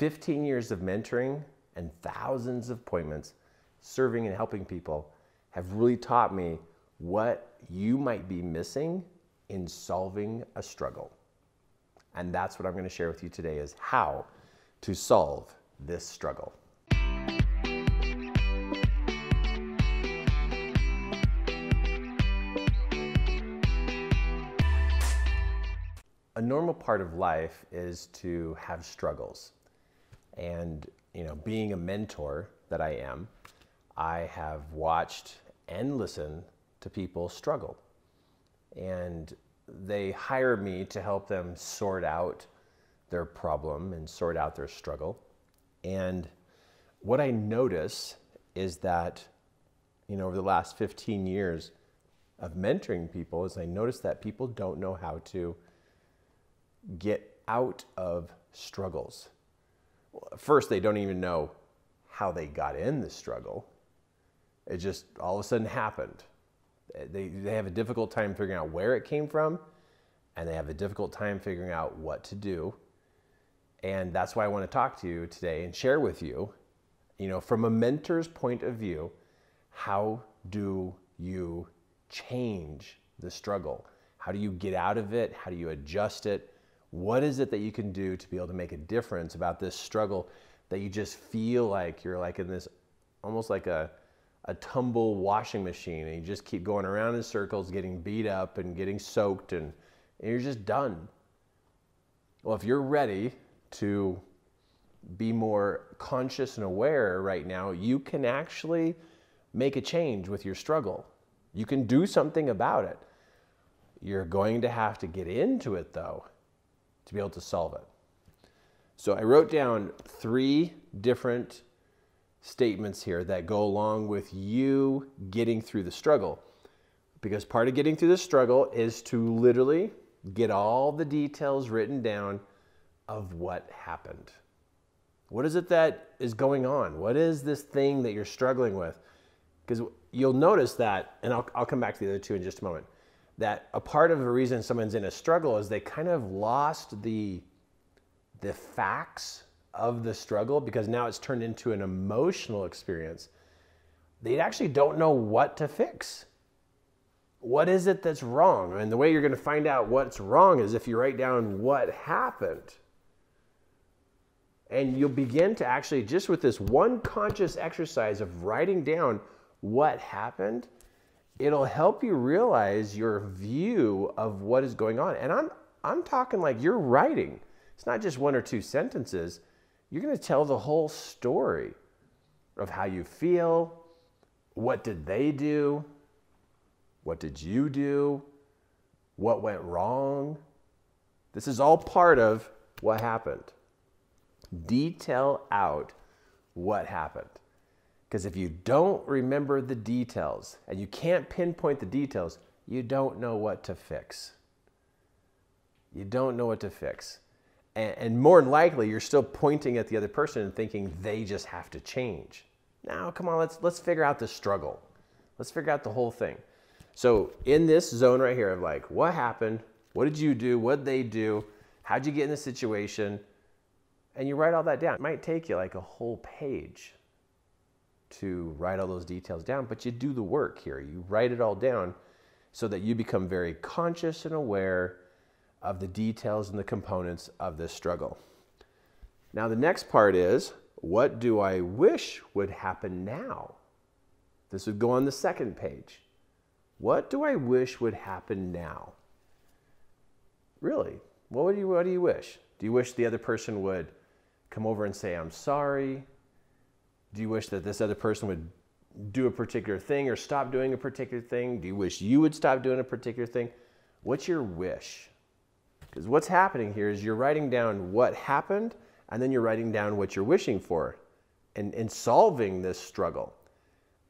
15 years of mentoring and thousands of appointments serving and helping people have really taught me what you might be missing in solving a struggle. And that's what I'm going to share with you today is how to solve this struggle. A normal part of life is to have struggles. And, you know, being a mentor that I am, I have watched and listened to people struggle. And they hire me to help them sort out their problem and sort out their struggle. And what I notice is that, you know, over the last 15 years of mentoring people, is I notice that people don't know how to get out of struggles. First, they don't even know how they got in the struggle. It just all of a sudden happened. They, they have a difficult time figuring out where it came from, and they have a difficult time figuring out what to do. And that's why I want to talk to you today and share with you, you know, from a mentor's point of view, how do you change the struggle? How do you get out of it? How do you adjust it? What is it that you can do to be able to make a difference about this struggle that you just feel like you're like in this almost like a a tumble washing machine and you just keep going around in circles getting beat up and getting soaked and, and you're just done. Well, if you're ready to be more conscious and aware right now, you can actually make a change with your struggle. You can do something about it. You're going to have to get into it though to be able to solve it. So I wrote down three different statements here that go along with you getting through the struggle. Because part of getting through the struggle is to literally get all the details written down of what happened. What is it that is going on? What is this thing that you're struggling with? Because you'll notice that, and I'll, I'll come back to the other two in just a moment, that a part of the reason someone's in a struggle is they kind of lost the, the facts of the struggle because now it's turned into an emotional experience. They actually don't know what to fix. What is it that's wrong? And the way you're going to find out what's wrong is if you write down what happened. And you'll begin to actually, just with this one conscious exercise of writing down what happened, it'll help you realize your view of what is going on. And I'm, I'm talking like you're writing. It's not just one or two sentences you're going to tell the whole story of how you feel, what did they do, what did you do, what went wrong. This is all part of what happened. Detail out what happened. Because if you don't remember the details and you can't pinpoint the details, you don't know what to fix. You don't know what to fix and, and more than likely you're still pointing at the other person and thinking they just have to change. Now, come on, let's let's figure out the struggle. Let's figure out the whole thing. So in this zone right here of like, what happened? What did you do? What did they do? How'd you get in the situation? And you write all that down. It might take you like a whole page to write all those details down, but you do the work here. You write it all down so that you become very conscious and aware of the details and the components of this struggle. Now, the next part is what do I wish would happen now? This would go on the second page. What do I wish would happen now? Really? What do you, what do you wish? Do you wish the other person would come over and say, I'm sorry? Do you wish that this other person would do a particular thing or stop doing a particular thing? Do you wish you would stop doing a particular thing? What's your wish? Because what's happening here is you're writing down what happened and then you're writing down what you're wishing for and, and solving this struggle.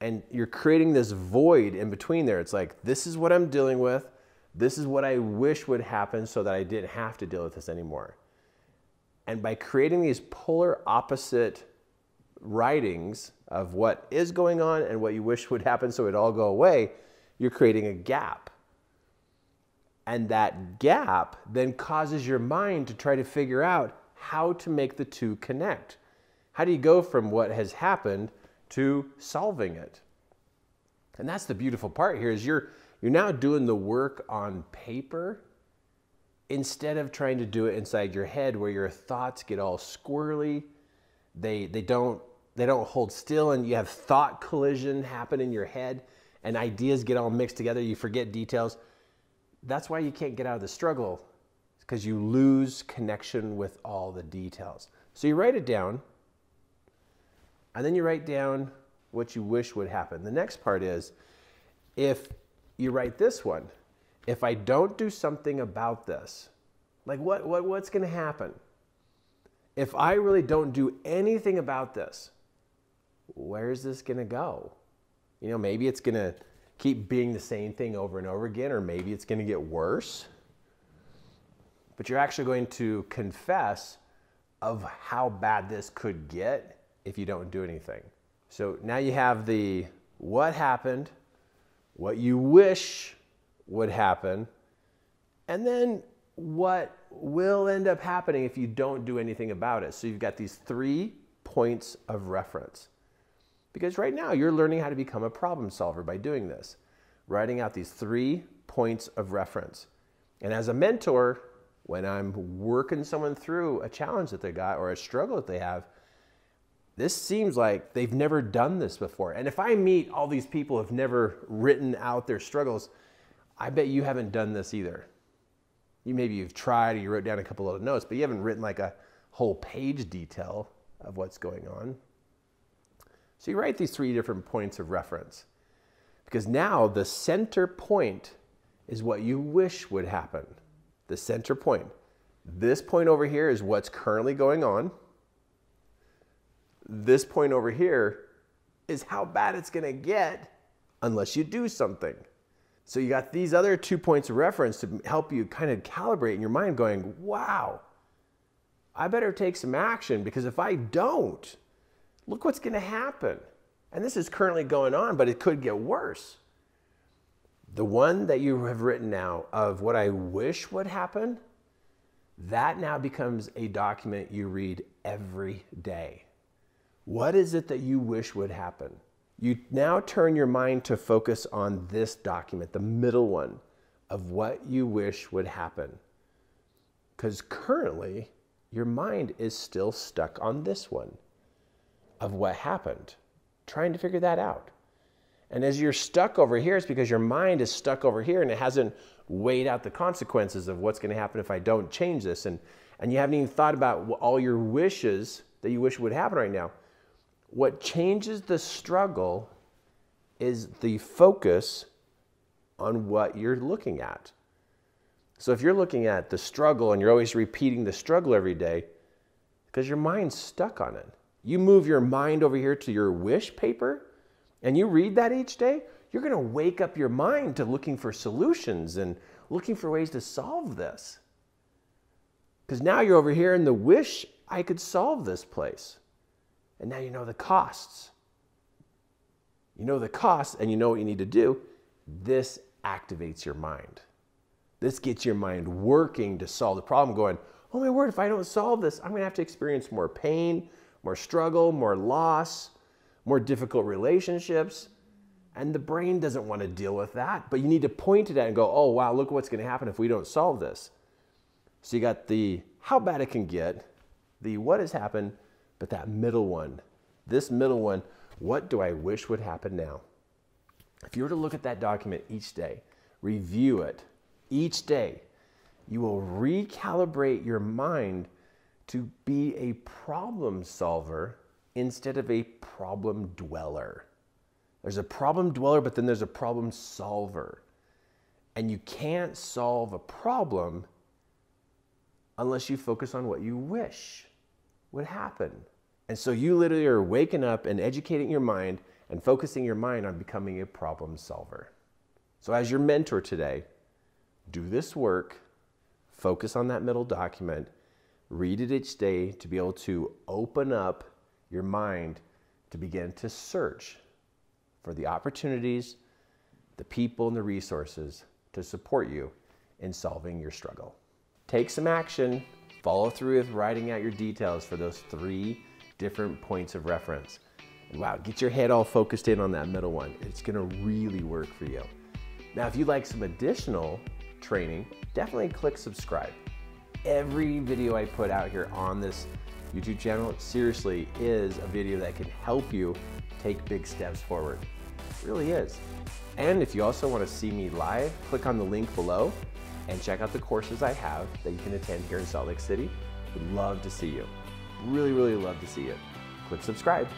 And you're creating this void in between there. It's like, this is what I'm dealing with. This is what I wish would happen so that I didn't have to deal with this anymore. And by creating these polar opposite writings of what is going on and what you wish would happen so it all go away, you're creating a gap. And that gap then causes your mind to try to figure out how to make the two connect. How do you go from what has happened to solving it? And that's the beautiful part here is you're you're now doing the work on paper instead of trying to do it inside your head where your thoughts get all squirrely. They they don't they don't hold still and you have thought collision happen in your head and ideas get all mixed together, you forget details. That's why you can't get out of the struggle because you lose connection with all the details. So you write it down and then you write down what you wish would happen. The next part is if you write this one, if I don't do something about this, like what, what what's going to happen? If I really don't do anything about this, where's this going to go? You know, maybe it's going to keep being the same thing over and over again, or maybe it's going to get worse. But you're actually going to confess of how bad this could get if you don't do anything. So now you have the what happened, what you wish would happen, and then what will end up happening if you don't do anything about it. So you've got these three points of reference. Because right now you're learning how to become a problem solver by doing this, writing out these three points of reference. And as a mentor, when I'm working someone through a challenge that they got or a struggle that they have, this seems like they've never done this before. And if I meet all these people who have never written out their struggles, I bet you haven't done this either. You maybe you've tried or you wrote down a couple of notes, but you haven't written like a whole page detail of what's going on. So you write these three different points of reference because now the center point is what you wish would happen. The center point. This point over here is what's currently going on this point over here is how bad it's going to get unless you do something. So you got these other two points of reference to help you kind of calibrate in your mind going, wow, I better take some action because if I don't, look what's going to happen. And this is currently going on, but it could get worse. The one that you have written now of what I wish would happen, that now becomes a document you read every day. What is it that you wish would happen? You now turn your mind to focus on this document, the middle one of what you wish would happen. Because currently, your mind is still stuck on this one of what happened, trying to figure that out. And as you're stuck over here, it's because your mind is stuck over here and it hasn't weighed out the consequences of what's going to happen if I don't change this. And, and you haven't even thought about all your wishes that you wish would happen right now. What changes the struggle is the focus on what you're looking at. So if you're looking at the struggle and you're always repeating the struggle every day, because your mind's stuck on it. You move your mind over here to your wish paper and you read that each day, you're going to wake up your mind to looking for solutions and looking for ways to solve this. Because now you're over here in the wish, I could solve this place. And now you know the costs. You know the costs and you know what you need to do. This activates your mind. This gets your mind working to solve the problem, going, oh my word, if I don't solve this, I'm going to have to experience more pain, more struggle, more loss, more difficult relationships. And the brain doesn't want to deal with that. But you need to point it at and go, oh, wow, look what's going to happen if we don't solve this. So you got the how bad it can get, the what has happened, but that middle one, this middle one, what do I wish would happen now? If you were to look at that document each day, review it each day, you will recalibrate your mind to be a problem solver instead of a problem dweller. There's a problem dweller, but then there's a problem solver. And you can't solve a problem unless you focus on what you wish would happen. And so you literally are waking up and educating your mind and focusing your mind on becoming a problem solver. So, as your mentor today, do this work, focus on that middle document, read it each day to be able to open up your mind to begin to search for the opportunities, the people, and the resources to support you in solving your struggle. Take some action Follow through with writing out your details for those three different points of reference. And wow, get your head all focused in on that middle one. It's gonna really work for you. Now, if you'd like some additional training, definitely click subscribe. Every video I put out here on this YouTube channel seriously is a video that can help you take big steps forward. It really is. And if you also want to see me live, click on the link below and check out the courses I have that you can attend here in Salt Lake City. Would love to see you. Really, really love to see you. Click subscribe.